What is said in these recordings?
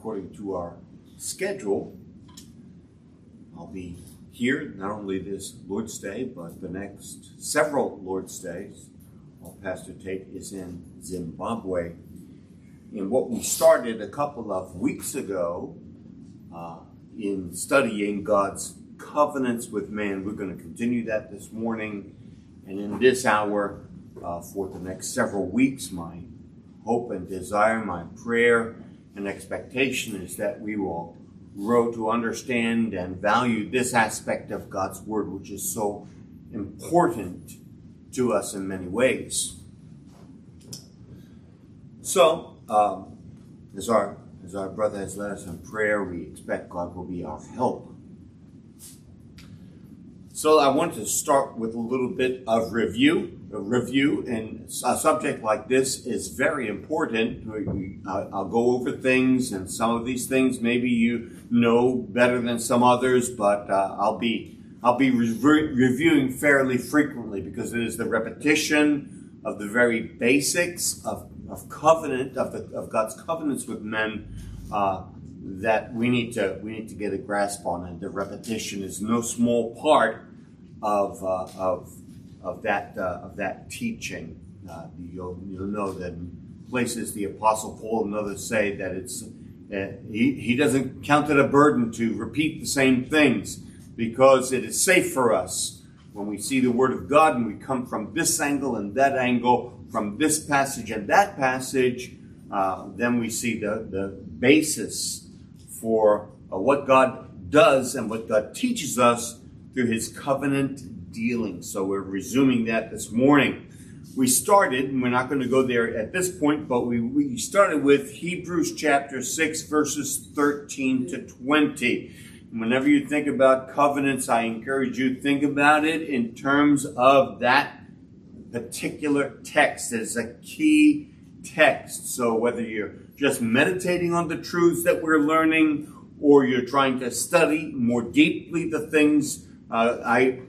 according to our schedule, I'll be here not only this Lord's Day, but the next several Lord's Days. While Pastor Tate is in Zimbabwe. And what we started a couple of weeks ago uh, in studying God's covenants with man, we're going to continue that this morning. And in this hour, uh, for the next several weeks, my hope and desire, my prayer and expectation is that we will grow to understand and value this aspect of God's Word, which is so important to us in many ways. So, um, as our as our brother has led us in prayer, we expect God will be our help. So, I want to start with a little bit of review review, and a subject like this is very important. I'll go over things, and some of these things maybe you know better than some others, but uh, I'll be I'll be re- reviewing fairly frequently because it is the repetition of the very basics of, of covenant of, the, of God's covenants with men uh, that we need to we need to get a grasp on, and the repetition is no small part of uh, of of that uh, of that teaching. Uh, you'll you'll know that places the Apostle Paul and others say that it's uh, he, he doesn't count it a burden to repeat the same things because it is safe for us when we see the Word of God and we come from this angle and that angle, from this passage and that passage, uh, then we see the, the basis for uh, what God does and what God teaches us through His covenant dealing. So we're resuming that this morning. We started, and we're not going to go there at this point, but we, we started with Hebrews chapter 6, verses 13 to 20. And whenever you think about covenants, I encourage you think about it in terms of that particular text as a key text. So whether you're just meditating on the truths that we're learning or you're trying to study more deeply the things, uh, I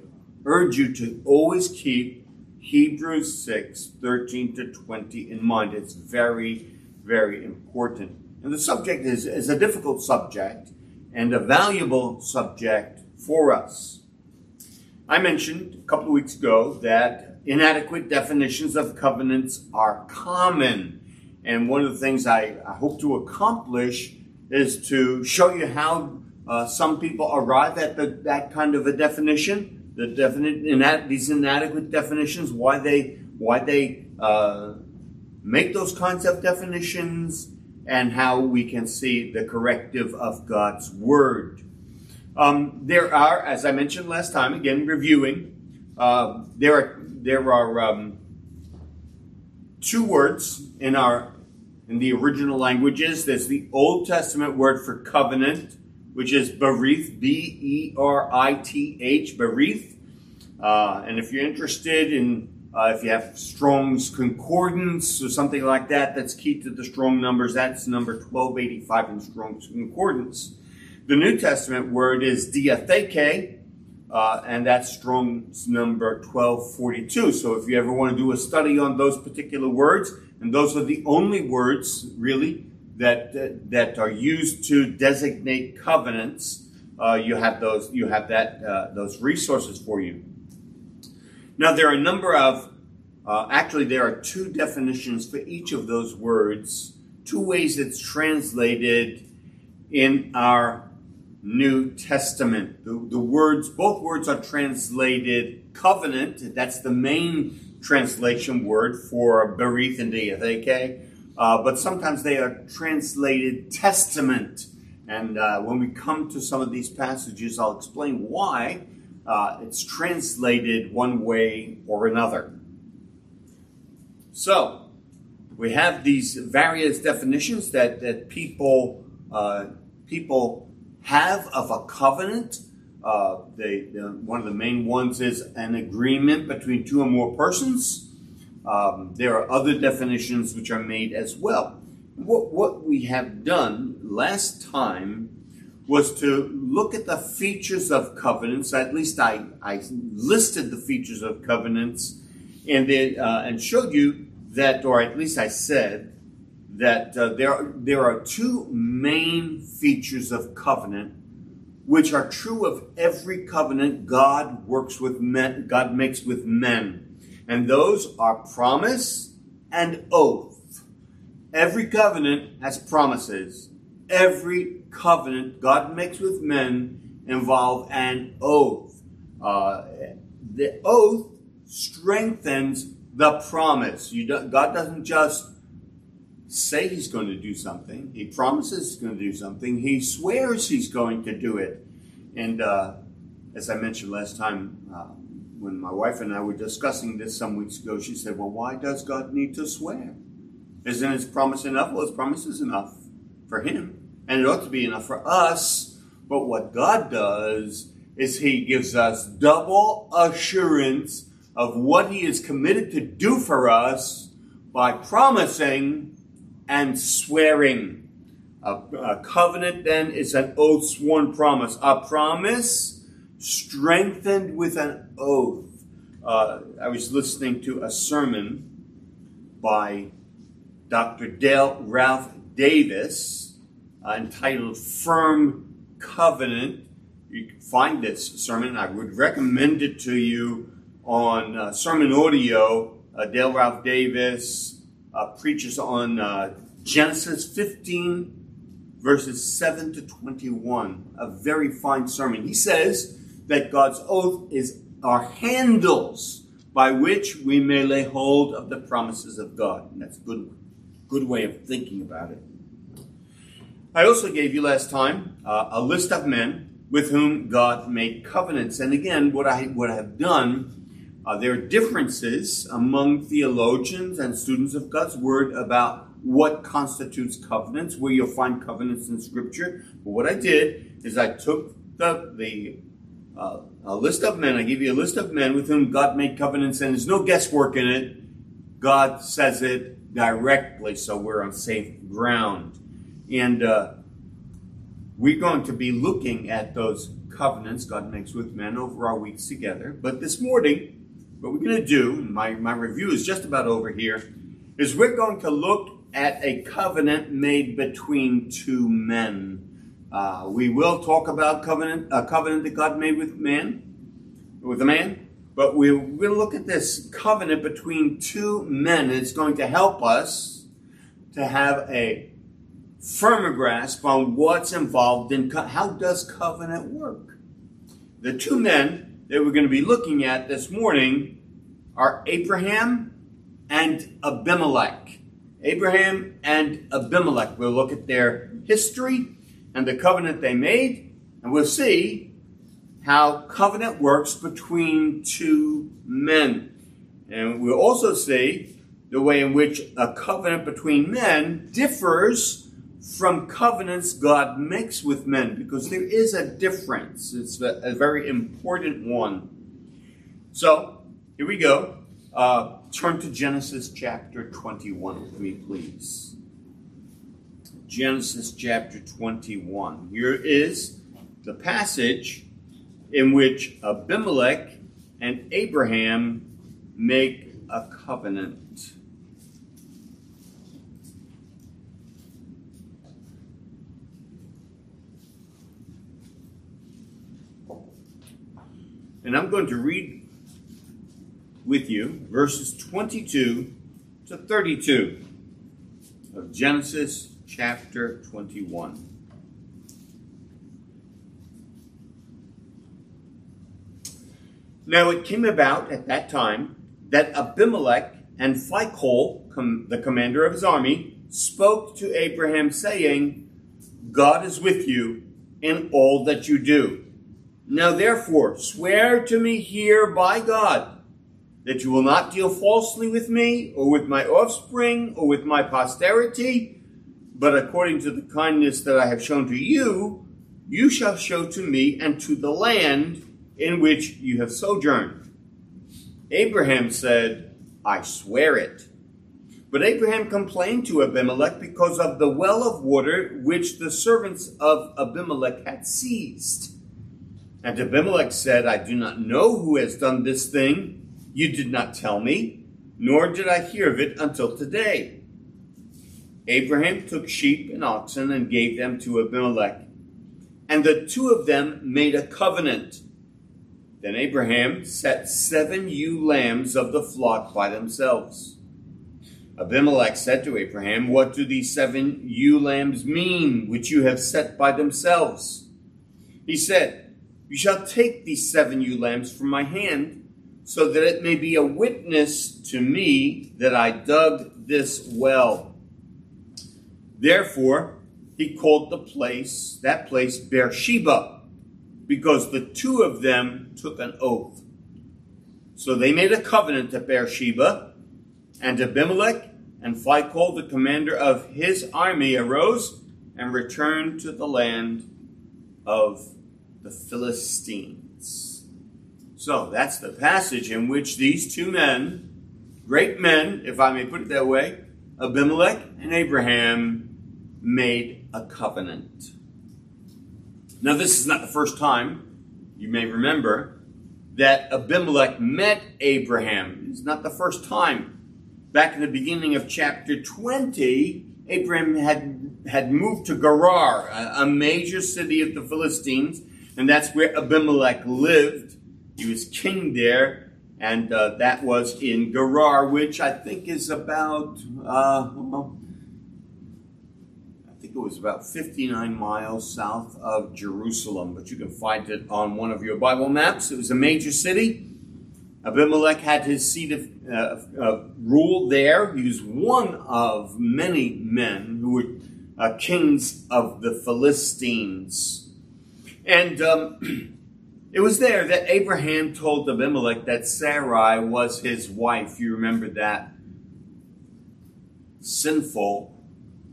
urge you to always keep Hebrews 6 13 to 20 in mind. It's very, very important. And the subject is, is a difficult subject and a valuable subject for us. I mentioned a couple of weeks ago that inadequate definitions of covenants are common. And one of the things I, I hope to accomplish is to show you how uh, some people arrive at the, that kind of a definition the definite in these inadequate definitions, why they why they uh, make those concept definitions, and how we can see the corrective of God's word. Um, there are, as I mentioned last time, again reviewing, uh, there are there are um, two words in our in the original languages. There's the Old Testament word for covenant, which is berith, B E R I T H, berith. Uh, and if you're interested in, uh, if you have Strong's Concordance or something like that, that's key to the Strong numbers. That's number 1285 in Strong's Concordance. The New Testament word is diatheke, uh, and that's Strong's number 1242. So if you ever want to do a study on those particular words, and those are the only words really that that are used to designate covenants. Uh, you have those. You have that. Uh, those resources for you. Now there are a number of. Uh, actually, there are two definitions for each of those words. Two ways it's translated in our New Testament. The, the words, both words are translated covenant. That's the main translation word for berith and diatheke. Uh, but sometimes they are translated testament. And uh, when we come to some of these passages, I'll explain why uh, it's translated one way or another. So, we have these various definitions that, that people, uh, people have of a covenant. Uh, they, one of the main ones is an agreement between two or more persons. Um, there are other definitions which are made as well. What, what we have done last time was to look at the features of covenants. At least I, I listed the features of covenants and, uh, and showed you that, or at least I said, that uh, there, there are two main features of covenant which are true of every covenant God works with men, God makes with men. And those are promise and oath. Every covenant has promises. Every covenant God makes with men involve an oath. Uh, the oath strengthens the promise. Do, God doesn't just say he's going to do something. He promises he's going to do something. He swears he's going to do it. And uh, as I mentioned last time, uh, when my wife and I were discussing this some weeks ago, she said, Well, why does God need to swear? Isn't his promise enough? Well, his promise is enough for him. And it ought to be enough for us. But what God does is he gives us double assurance of what he is committed to do for us by promising and swearing. A, a, covenant then is an oath sworn promise. A promise strengthened with an oath. Uh, I was listening to a sermon by Dr. Dale Ralph Davis uh, entitled Firm Covenant. You can find this sermon. I would recommend it to you on uh, sermon audio. Uh, Dale Ralph Davis uh, preaches on uh, Genesis 15, verses 7 to 21. A very fine sermon. He says that God's oath is our handles by which we may lay hold of the promises of God. And that's a good, good way of thinking about it. I also gave you last time uh, a list of men with whom God made covenants. And again, what I, what I have done uh, there are differences among theologians and students of God's Word about what constitutes covenants, where you'll find covenants in Scripture. But what I did is I took the, the uh, a list of men, I give you a list of men with whom God made covenants, and there's no guesswork in it. God says it directly, so we're on safe ground. And uh, we're going to be looking at those covenants God makes with men over our weeks together. But this morning, what we're going to do, my, my review is just about over here, is we're going to look at a covenant made between two men. Uh, we will talk about covenant, a covenant that God made with man, with a man, but we will look at this covenant between two men. It's going to help us to have a firmer grasp on what's involved in co- how does covenant work. The two men that we're going to be looking at this morning are Abraham and Abimelech. Abraham and Abimelech. We'll look at their history and the covenant they made, and we'll see how covenant works between two men. And we'll also see the way in which a covenant between men differs from covenants God makes with men because there is a difference. It's a, very important one. So, here we go. Uh, turn to Genesis chapter 21 with me, please. Genesis chapter 21. Here is the passage in which Abimelech and Abraham make a covenant. And I'm going to read with you verses 22 to 32 of Genesis chapter 21. Now it came about at that time that Abimelech and Phicol, com- the commander of his army, spoke to Abraham, saying, God is with you in all that you do. Now therefore, swear to me here by God that you will not deal falsely with me, or with my offspring, or with my posterity, but according to the kindness that I have shown to you, you shall show to me and to the land in which you have sojourned. Abraham said, I swear it. But Abraham complained to Abimelech because of the well of water which the servants of Abimelech had seized. And Abimelech said, I do not know who has done this thing. You did not tell me, nor did I hear of it until today. Abraham took sheep and oxen and gave them to Abimelech. And the two of them made a covenant. Then Abraham set seven ewe lambs of the flock by themselves. Abimelech said to Abraham, What do these seven ewe lambs mean, which you have set by themselves? He said, You shall take these seven ewe lambs from my hand, so that it may be a witness to me that I dug this well. Therefore, he called the place, that place, Beersheba, because the two of them took an oath. So they made a covenant at Beersheba, and Abimelech and Phicol, the commander of his army, arose and returned to the land of the Philistines. So that's the passage in which these two men, great men, if I may put it that way, Abimelech and Abraham, made a covenant. Now, this is not the first time, you may remember, that Abimelech met Abraham. It's not the first time back in the beginning of chapter 20, Abraham had, had moved to Gerar, a, a major city of the Philistines, and that's where Abimelech lived. He was king there, and uh, that was in Gerar, which I think is about, uh, think it was about 59 miles south of Jerusalem, but you can find it on one of your Bible maps. It was a major city. Abimelech had his seat of uh, uh, rule there. He was one of many men who were uh, kings of the Philistines. And um, it was there that Abraham told Abimelech that Sarai was his wife. You remember that sinful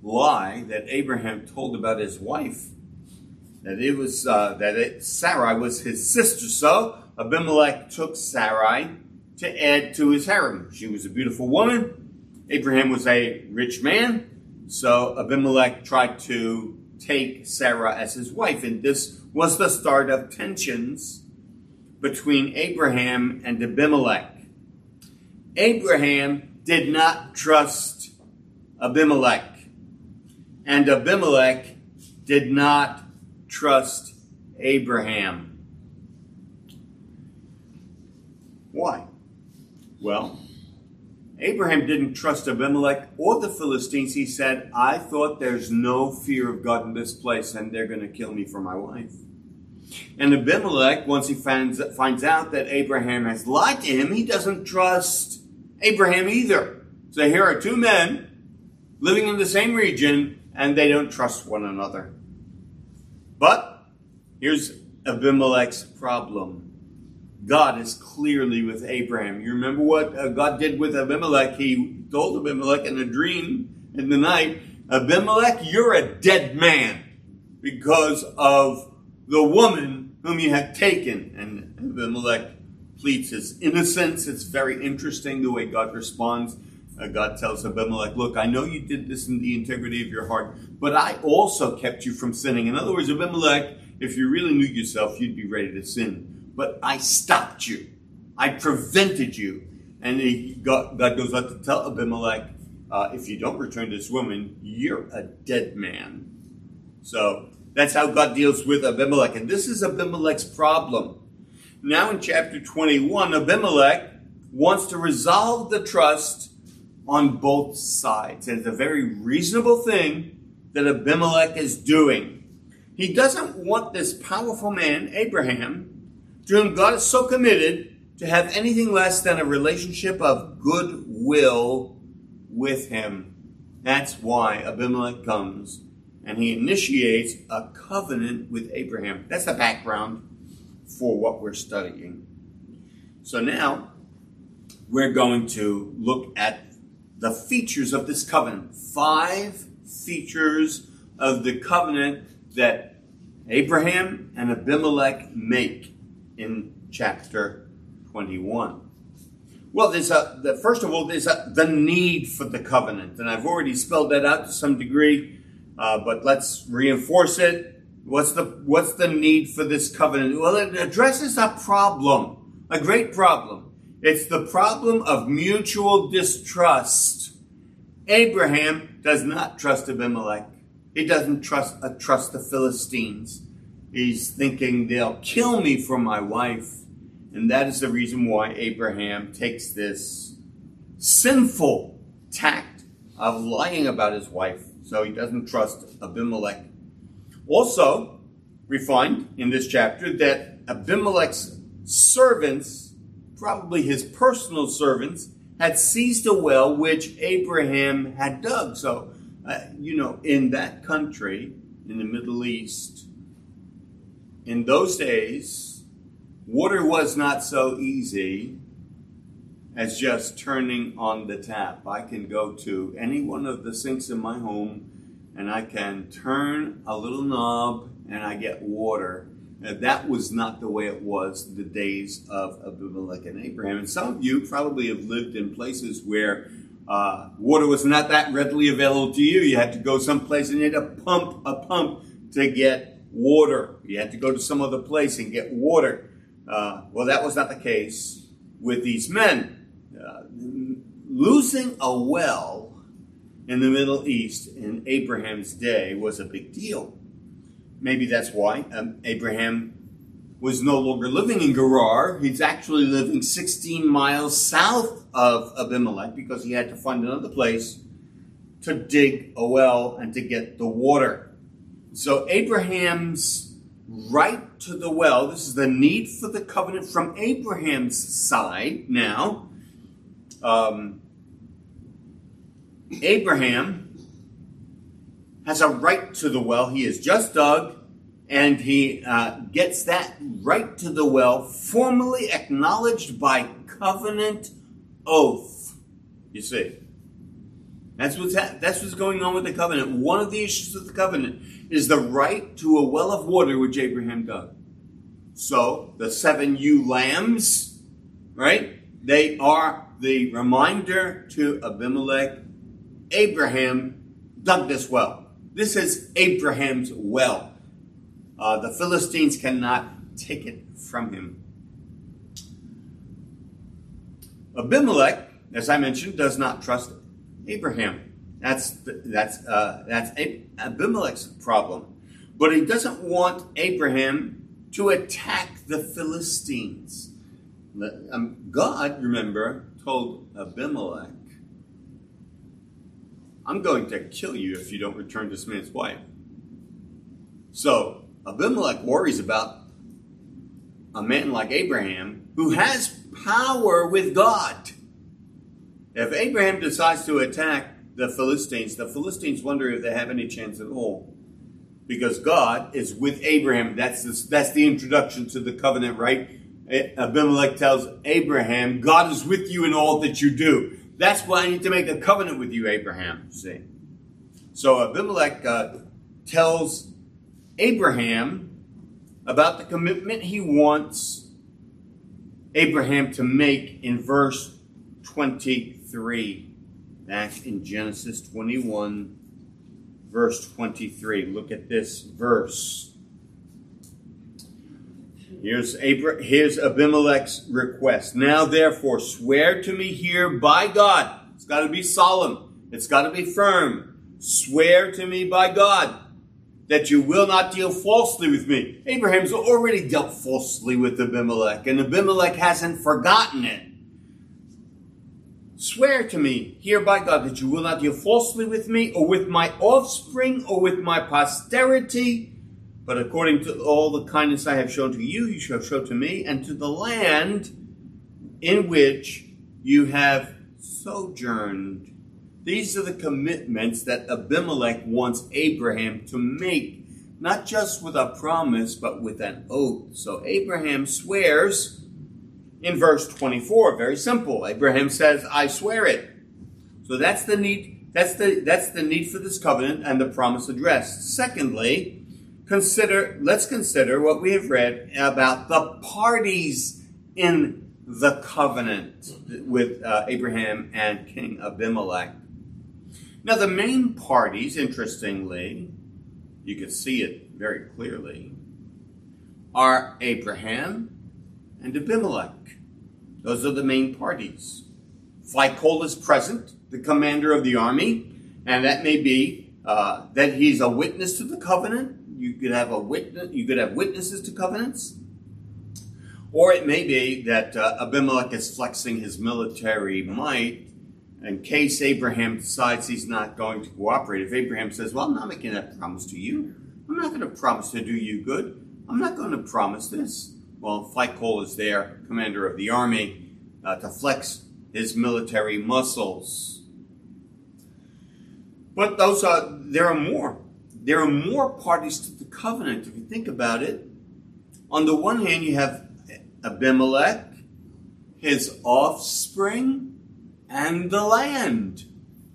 lie that Abraham told about his wife. That it was uh, that it, Sarai was his sister. So Abimelech took Sarai to add to his harem. She was a beautiful woman. Abraham was a rich man. So Abimelech tried to take Sarah as his wife. And this was the start of tensions between Abraham and Abimelech. Abraham did not trust Abimelech. And Abimelech did not trust Abraham. Why? Well, Abraham didn't trust Abimelech or the Philistines. He said, I thought there's no fear of God in this place and they're going to kill me for my wife. And Abimelech, once he finds, finds out that Abraham has lied to him, he doesn't trust Abraham either. So here are two men living in the same region and they don't trust one another. But here's Abimelech's problem. God is clearly with Abraham. You remember what uh, God did with Abimelech? He told Abimelech in a dream in the night, Abimelech, you're a dead man because of the woman whom you have taken. And Abimelech pleads his innocence. It's very interesting the way God responds. Uh, God tells Abimelech, Look, I know you did this in the integrity of your heart, but I also kept you from sinning. In other words, Abimelech, if you really knew yourself, you'd be ready to sin but I stopped you. I prevented you. And he, God, God, goes on to tell Abimelech, uh, if you don't return this woman, you're a dead man. So that's how God deals with Abimelech. And this is Abimelech's problem. Now in chapter 21, Abimelech wants to resolve the trust on both sides. It's a very reasonable thing that Abimelech is doing. He doesn't want this powerful man, Abraham, to whom God is so committed to have anything less than a relationship of goodwill with him. That's why Abimelech comes and he initiates a covenant with Abraham. That's the background for what we're studying. So now we're going to look at the features of this covenant. Five features of the covenant that Abraham and Abimelech make in chapter 21. Well, there's a, the, first of all, there's a, the need for the covenant. And I've already spelled that out to some degree, uh, but let's reinforce it. What's the, what's the need for this covenant? Well, it addresses a problem, a great problem. It's the problem of mutual distrust. Abraham does not trust Abimelech. He doesn't trust uh, trust the Philistines. He's thinking they'll kill me for my wife. And that is the reason why Abraham takes this sinful tact of lying about his wife. So he doesn't trust Abimelech. Also, we find in this chapter that Abimelech's servants, probably his personal servants, had seized a well which Abraham had dug. So, uh, you know, in that country, in the Middle East, in those days, water was not so easy as just turning on the tap. I can go to any one of the sinks in my home and I can turn a little knob and I get water. Now, that was not the way it was the days of Abimelech and Abraham. And some of you probably have lived in places where uh, water was not that readily available to you. You had to go someplace and you had to pump a pump to get water. You had to go to some other place and get water. Uh, well, that was not the case with these men. Uh, losing a well in the Middle East in Abraham's day was a big deal. Maybe that's why um, Abraham was no longer living in Gerar. He's actually living 16 miles south of Abimelech because he had to find another place to dig a well and to get the water. So Abraham's right to the well, this is the need for the covenant from Abraham's side now. Um, Abraham has a right to the well. He has just dug, and he uh, gets that right to the well formally acknowledged by covenant oath. You see, that's what's ha- that's what's going on with the covenant. One of the issues of the covenant is the right to a well of water which Abraham dug. So the seven ewe lambs, right? They are the reminder to Abimelech. Abraham dug this well. This is Abraham's well. Uh, the Philistines cannot take it from him. Abimelech, as I mentioned, does not trust Abraham. That's that's uh, that's Abimelech's problem, but he doesn't want Abraham to attack the Philistines. Um, God, remember, told Abimelech I'm going to kill you if you don't return this man's wife. So Abimelech worries about a man like Abraham who has power with God. If Abraham decides to attack the Philistines, the Philistines wonder if they have any chance at all. Because God is with Abraham. That's the, that's the introduction to the covenant, right? Abimelech tells Abraham, God is with you in all that you do. That's why I need to make a covenant with you, Abraham. See? So Abimelech uh, tells Abraham about the commitment he wants Abraham to make in verse 23, back in Genesis 21, verse 23. Look at this verse. Here's, Abra- here's Abimelech's request. Now, therefore, swear to me here by God. It's got to be solemn. It's got to be firm. Swear to me by God that you will not deal falsely with me. Abraham's already dealt falsely with Abimelech, and Abimelech hasn't forgotten it. Swear to me here by God that you will not deal falsely with me, or with my offspring, or with my posterity but according to all the kindness I have shown to you, you shall show to me, and to the land in which you have sojourned. These are the commitments that Abimelech wants Abraham to make, not just with a promise, but with an oath. So Abraham swears in verse 24. Very simple. Abraham says, I swear it. So that's the need. That's the that's the need for this covenant and the promise addressed. Secondly, consider, let's consider what we have read about the parties in the covenant with uh, Abraham and King Abimelech. Now, the main parties, interestingly, you can see it very clearly, are Abraham and Abimelech. Those are the main parties. Phicol is present, the commander of the army, And that may be uh, that he's a witness to the covenant. You could have a witness. You could have witnesses to covenants, or it may be that uh, Abimelech is flexing his military might in case Abraham decides he's not going to cooperate. If Abraham says, "Well, I'm not making that promise to you. I'm not going to promise to do you good. I'm not going to promise this." Well, Phicol is there, commander of the army, uh, to flex his military muscles. But those are there are more. There are more parties to the covenant if you think about it. On the one hand, you have Abimelech, his offspring, and the land.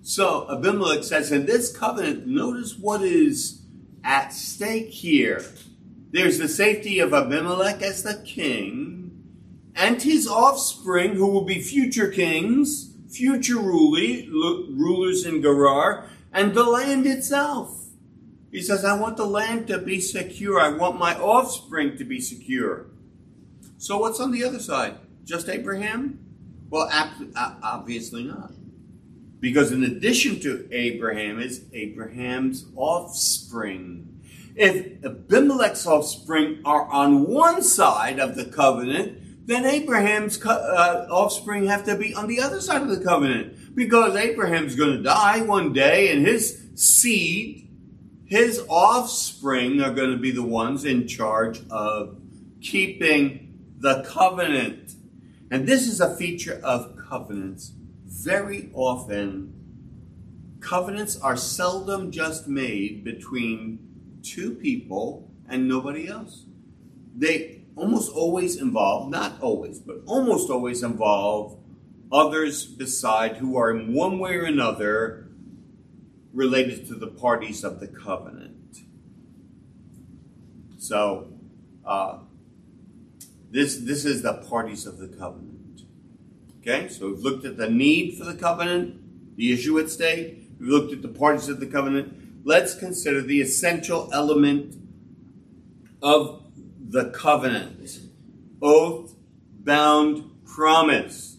So Abimelech says, in this covenant, notice what is at stake here. There's the safety of Abimelech as the king, and his offspring, who will be future kings, future rulers in Gerar, and the land itself. He says, I want the land to be secure. I want my offspring to be secure. So what's on the other side? Just Abraham? Well, obviously not. Because in addition to Abraham is Abraham's offspring. If Abimelech's offspring are on one side of the covenant, then Abraham's uh, offspring have to be on the other side of the covenant because Abraham's going to die one day and his seed, his offspring are going to be the ones in charge of keeping the covenant. And this is a feature of covenants. Very often, covenants are seldom just made between two people and nobody else. They almost always involve, not always, but almost always involve others beside who are in one way or another related to the parties of the covenant. So, uh, this this is the parties of the covenant. Okay, so we've looked at the need for the covenant, the issue at stake. We've looked at the parties of the covenant. Let's consider the essential element of the covenant: oath, bound, promise.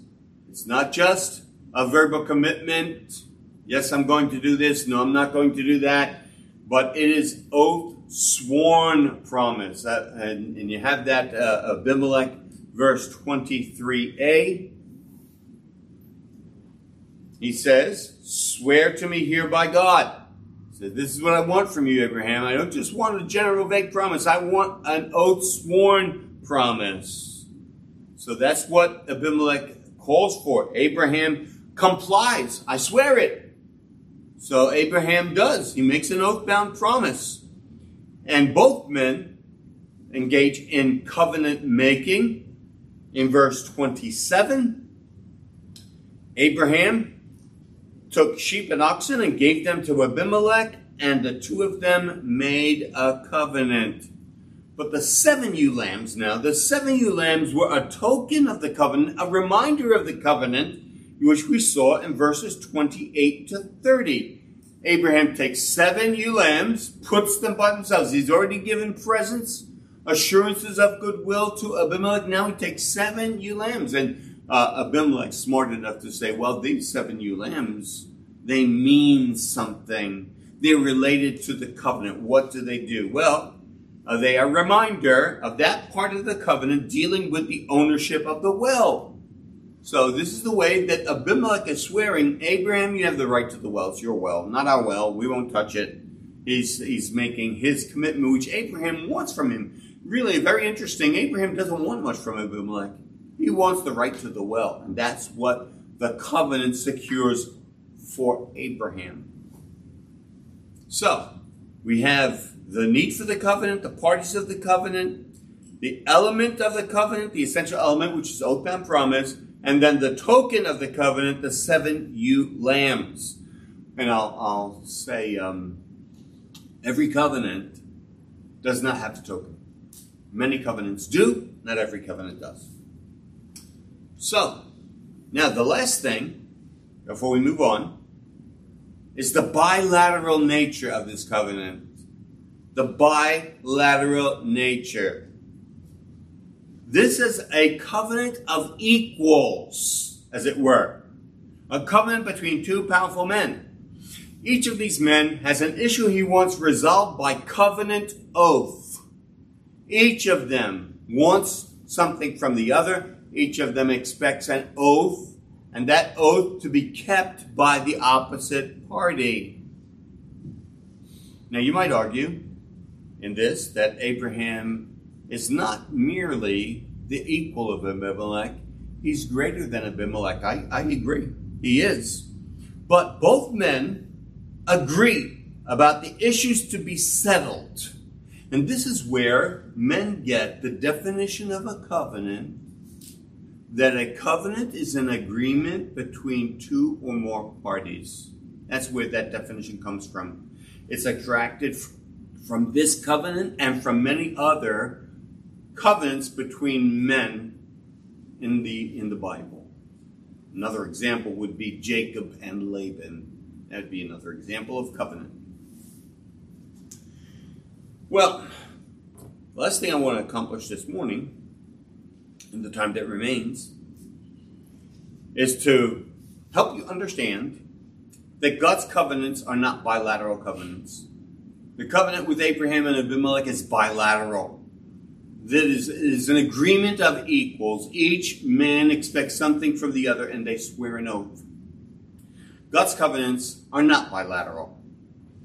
It's not just a verbal commitment. Yes, I'm going to do this. No, I'm not going to do that. But it is oath sworn promise. Uh, and, and, you have that uh, Abimelech, verse 23a. He says, Swear to me here by God. He said, This is what I want from you, Abraham. I don't just want a general vague promise. I want an oath sworn promise. So that's what Abimelech calls for. Abraham complies. I swear it. So Abraham does. He makes an oath bound promise. And both men engage in covenant making. In verse 27, Abraham took sheep and oxen and gave them to Abimelech, and the two of them made a covenant. But the seven ewe lambs now, the seven ewe lambs were a token of the covenant, a reminder of the covenant, which we saw in verses 28 to 30. Abraham takes seven ewe lambs, puts them by themselves. He's already given presents, assurances of goodwill to Abimelech. Now he takes seven ewe lambs. And uh, Abimelech, smart enough to say, well, these seven ewe lambs, they mean something. They're related to the covenant. What do they do? Well, are they are a reminder of that part of the covenant dealing with the ownership of the well? So this is the way that Abimelech is swearing, Abraham, you have the right to the well. It's your well, not our well. We won't touch it. He's, he's making his commitment, which Abraham wants from him. Really very interesting. Abraham doesn't want much from Abimelech. He wants the right to the well. And that's what the covenant secures for Abraham. So, we have the need for the covenant, the parties of the covenant, the element of the covenant, the essential element, which is oath and promise, and then the token of the covenant, the seven ewe lambs. And I'll, I'll say um, every covenant does not have the token. Many covenants do, not every covenant does. So, now the last thing, before we move on, is the bilateral nature of this covenant the bilateral nature. This is a covenant of equals, as it were. A covenant between two powerful men. Each of these men has an issue he wants resolved by covenant oath. Each of them wants something from the other. Each of them expects an oath, and that oath to be kept by the opposite party. Now, you might argue in this that Abraham is not merely the equal of Abimelech, he's greater than Abimelech. I, I agree. He is. But both men agree about the issues to be settled. And this is where men get the definition of a covenant that a covenant is an agreement between two or more parties. That's where that definition comes from. It's extracted from this covenant and from many other covenants between men in the in the Bible. Another example would be Jacob and Laban. That'd be another example of covenant. Well, the last thing I want to accomplish this morning, in the time that remains, is to help you understand that God's covenants are not bilateral covenants. The covenant with Abraham and Abimelech is bilateral. That is, is an agreement of equals. Each man expects something from the other and they swear an oath. God's covenants are not bilateral.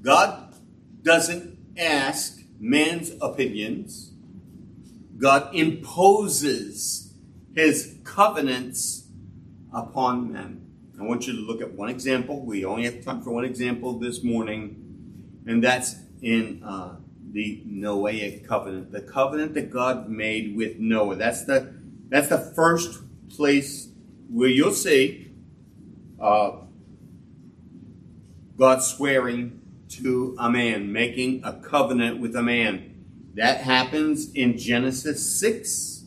God doesn't ask man's opinions. God imposes his covenants upon men. I want you to look at one example. We only have time for one example this morning, and that's in uh, the Noahic covenant, the covenant that God made with Noah. That's the that's the first place where you'll see uh, God swearing to a man, making a covenant with a man. That happens in Genesis six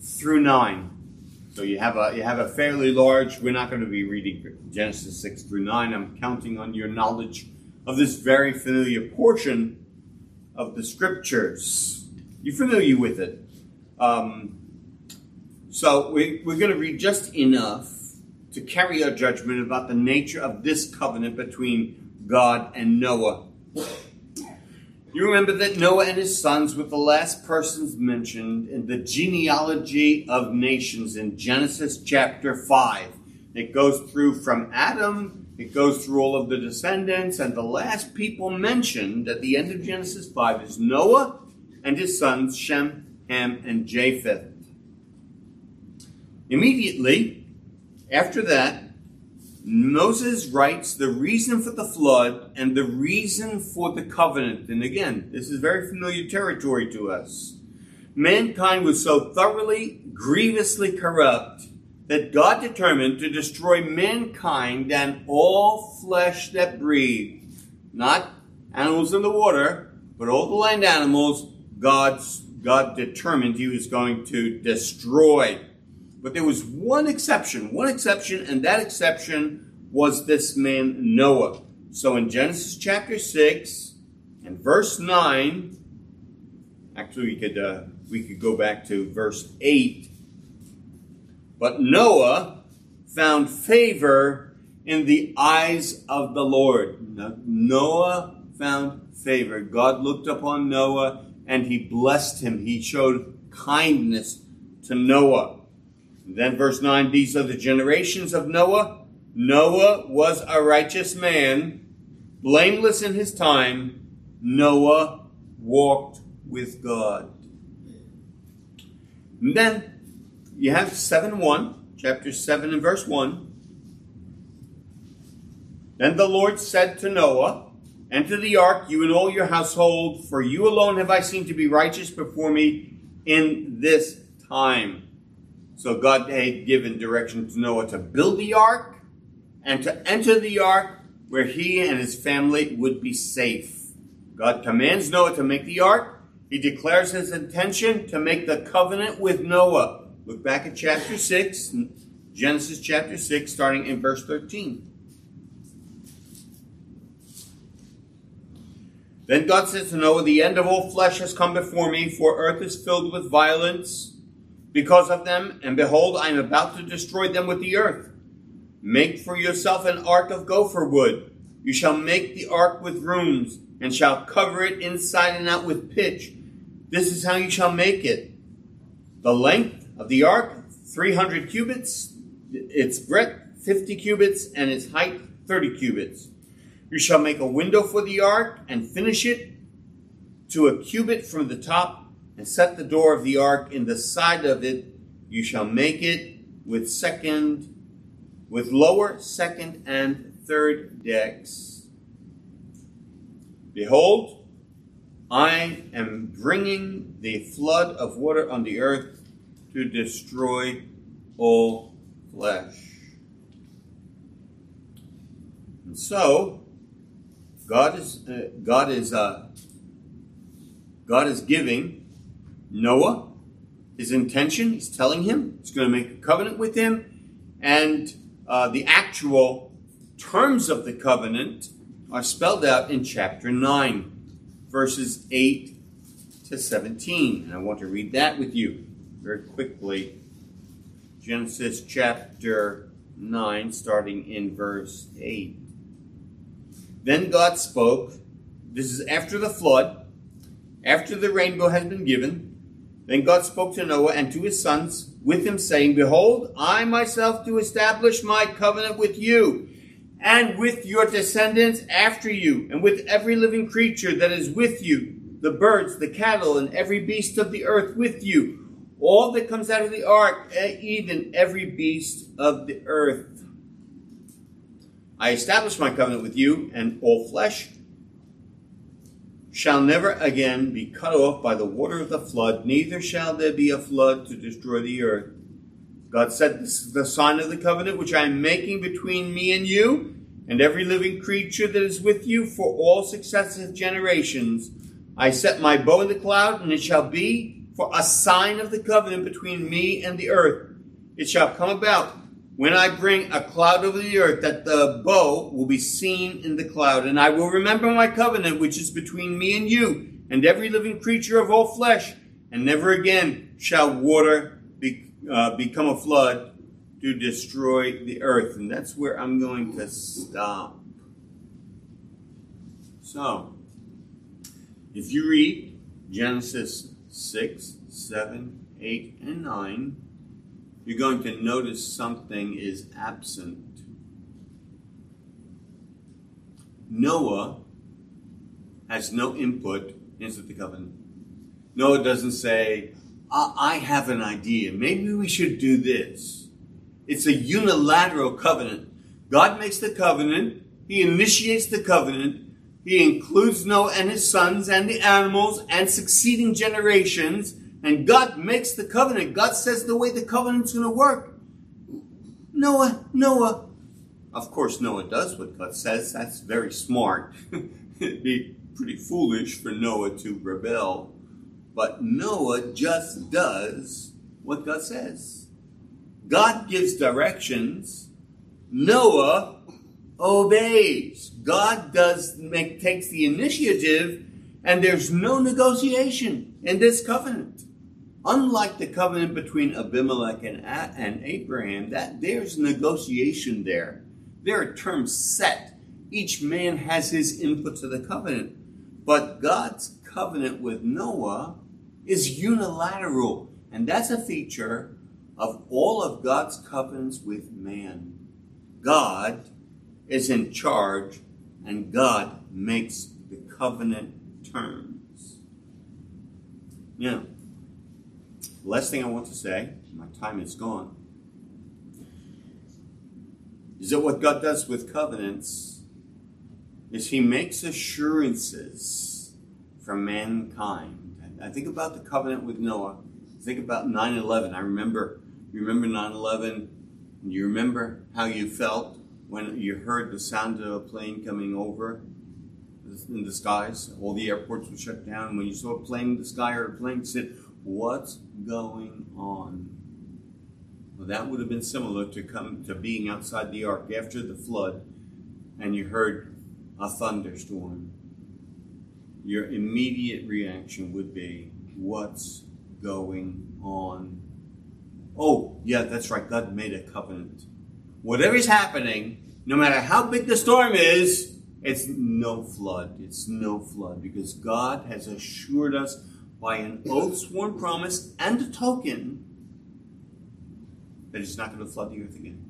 through nine. So you have a you have a fairly large. We're not going to be reading Genesis six through nine. I'm counting on your knowledge of this very familiar portion of the scriptures. You're familiar with it. Um, so we, we're going to read just enough to carry our judgment about the nature of this covenant between God and Noah. You remember that Noah and his sons were the last persons mentioned in the genealogy of nations in Genesis chapter 5. It goes through from Adam it goes through all of the descendants, and the last people mentioned at the end of Genesis 5 is Noah and his sons Shem, Ham, and Japheth. Immediately after that, Moses writes the reason for the flood and the reason for the covenant. And again, this is very familiar territory to us. Mankind was so thoroughly, grievously corrupt that God determined to destroy mankind and all flesh that breathed, not animals in the water, but all the land animals, God's, God determined he was going to destroy. But there was one exception, one exception, and that exception was this man Noah. So in Genesis chapter 6 and verse 9, actually we could, uh, we could go back to verse 8 but Noah found favor in the eyes of the Lord. Noah found favor. God looked upon Noah and he blessed him. He showed kindness to Noah. And then verse 9, these are the generations of Noah. Noah was a righteous man, blameless in his time. Noah walked with God. And then you have 7 1, chapter 7 and verse 1. Then the Lord said to Noah, Enter the ark, you and all your household, for you alone have I seen to be righteous before me in this time. So God had given direction to Noah to build the ark and to enter the ark where he and his family would be safe. God commands Noah to make the ark. He declares his intention to make the covenant with Noah. Look back at chapter 6, Genesis chapter 6, starting in verse 13. Then God said to Noah, The end of all flesh has come before me, for earth is filled with violence because of them, and behold, I am about to destroy them with the earth. Make for yourself an ark of gopher wood. You shall make the ark with rooms, and shall cover it inside and out with pitch. This is how you shall make it. The length of the ark, 300 cubits, its breadth, 50 cubits, and its height, 30 cubits. You shall make a window for the ark and finish it to a cubit from the top, and set the door of the ark in the side of it. You shall make it with second, with lower, second, and third decks. Behold, I am bringing the flood of water on the earth to destroy all flesh. And so, God is uh, God is uh, God is giving Noah his intention. He's telling him he's going to make a covenant with him, and uh, the actual terms of the covenant are spelled out in chapter nine, verses eight to seventeen. And I want to read that with you very quickly. Genesis chapter 9, starting in verse 8. Then God spoke. This is after the flood, after the rainbow has been given. Then God spoke to Noah and to his sons with him, saying, Behold, I myself do establish my covenant with you and with your descendants after you, and with every living creature that is with you, the birds, the cattle, and every beast of the earth with you, all that comes out of the ark, eh, even every beast of the earth. I establish my covenant with you, and all flesh shall never again be cut off by the water of the flood, neither shall there be a flood to destroy the earth. God said, This is the sign of the covenant which I am making between me and you, and every living creature that is with you for all successive generations. I set my bow in the cloud, and it shall be for a sign of the covenant between me and the earth. It shall come about when I bring a cloud over the earth, that the bow will be seen in the cloud. And I will remember my covenant, which is between me and you, and every living creature of all flesh. And never again shall water be, uh, become a flood to destroy the earth. And that's where I'm going to stop. So, if you read Genesis 6, 7, 8, and 9, you're going to notice something is absent. Noah has no input into the covenant. Noah doesn't say, I have an idea. Maybe we should do this. It's a unilateral covenant. God makes the covenant. He initiates the covenant. He includes Noah and his sons and the animals and succeeding generations and God makes the covenant. God says the way the covenant's going to work. Noah, Noah. Of course, Noah does what God says. That's very smart. It'd be pretty foolish for Noah to rebel. But Noah just does what God says. God gives directions. Noah obeys. God does make takes the initiative, and there's no negotiation in this covenant. Unlike the covenant between Abimelech and, and Abraham, that there's negotiation there. There are terms set. Each man has his input to the covenant. But God's covenant with Noah is unilateral. And that's a feature of all of God's covenants with man. God is in charge and God makes the covenant terms. Yeah. Last thing I want to say, my time is gone, is that what God does with covenants is He makes assurances for mankind. I think about the covenant with Noah. Think about 9 11. I remember, you remember 9 11? You remember how you felt when you heard the sound of a plane coming over in the skies? All the airports were shut down. When you saw a plane in the sky or a plane, said, What's going on? Well, that would have been similar to come to being outside the ark after the flood, and you heard a thunderstorm. Your immediate reaction would be, "What's going on?" Oh, yeah, that's right. God made a covenant. Whatever's happening, no matter how big the storm is, It's no flood. It's no flood because God has assured us by an oath sworn promise and a token that He's not going to flood the earth again.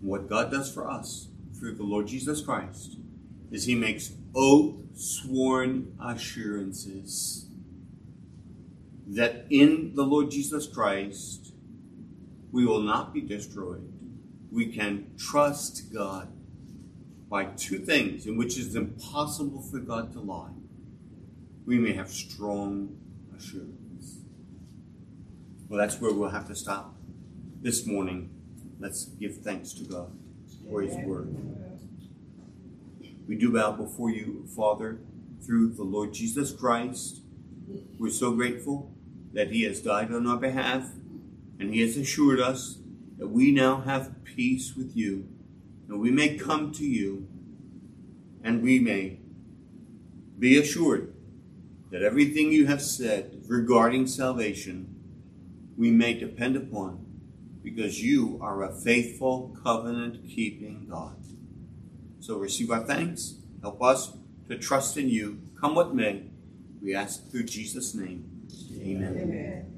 What God does for us through the Lord Jesus Christ is He makes oath sworn assurances that in the Lord Jesus Christ we will not be destroyed. We can trust God by two things in which it is impossible for God to lie. We may have strong assurance. Well, that's where we'll have to stop this morning. Let's give thanks to God for His Word. We do bow before you, Father, through the Lord Jesus Christ. We're so grateful that He has died on our behalf and He has assured us that we now have peace with you and we may come to you and we may be assured that everything you have said regarding salvation we may depend upon because you are a faithful covenant keeping God. So receive our thanks. Help us to trust in you. Come what may. We ask through Jesus' name. Amen. Amen.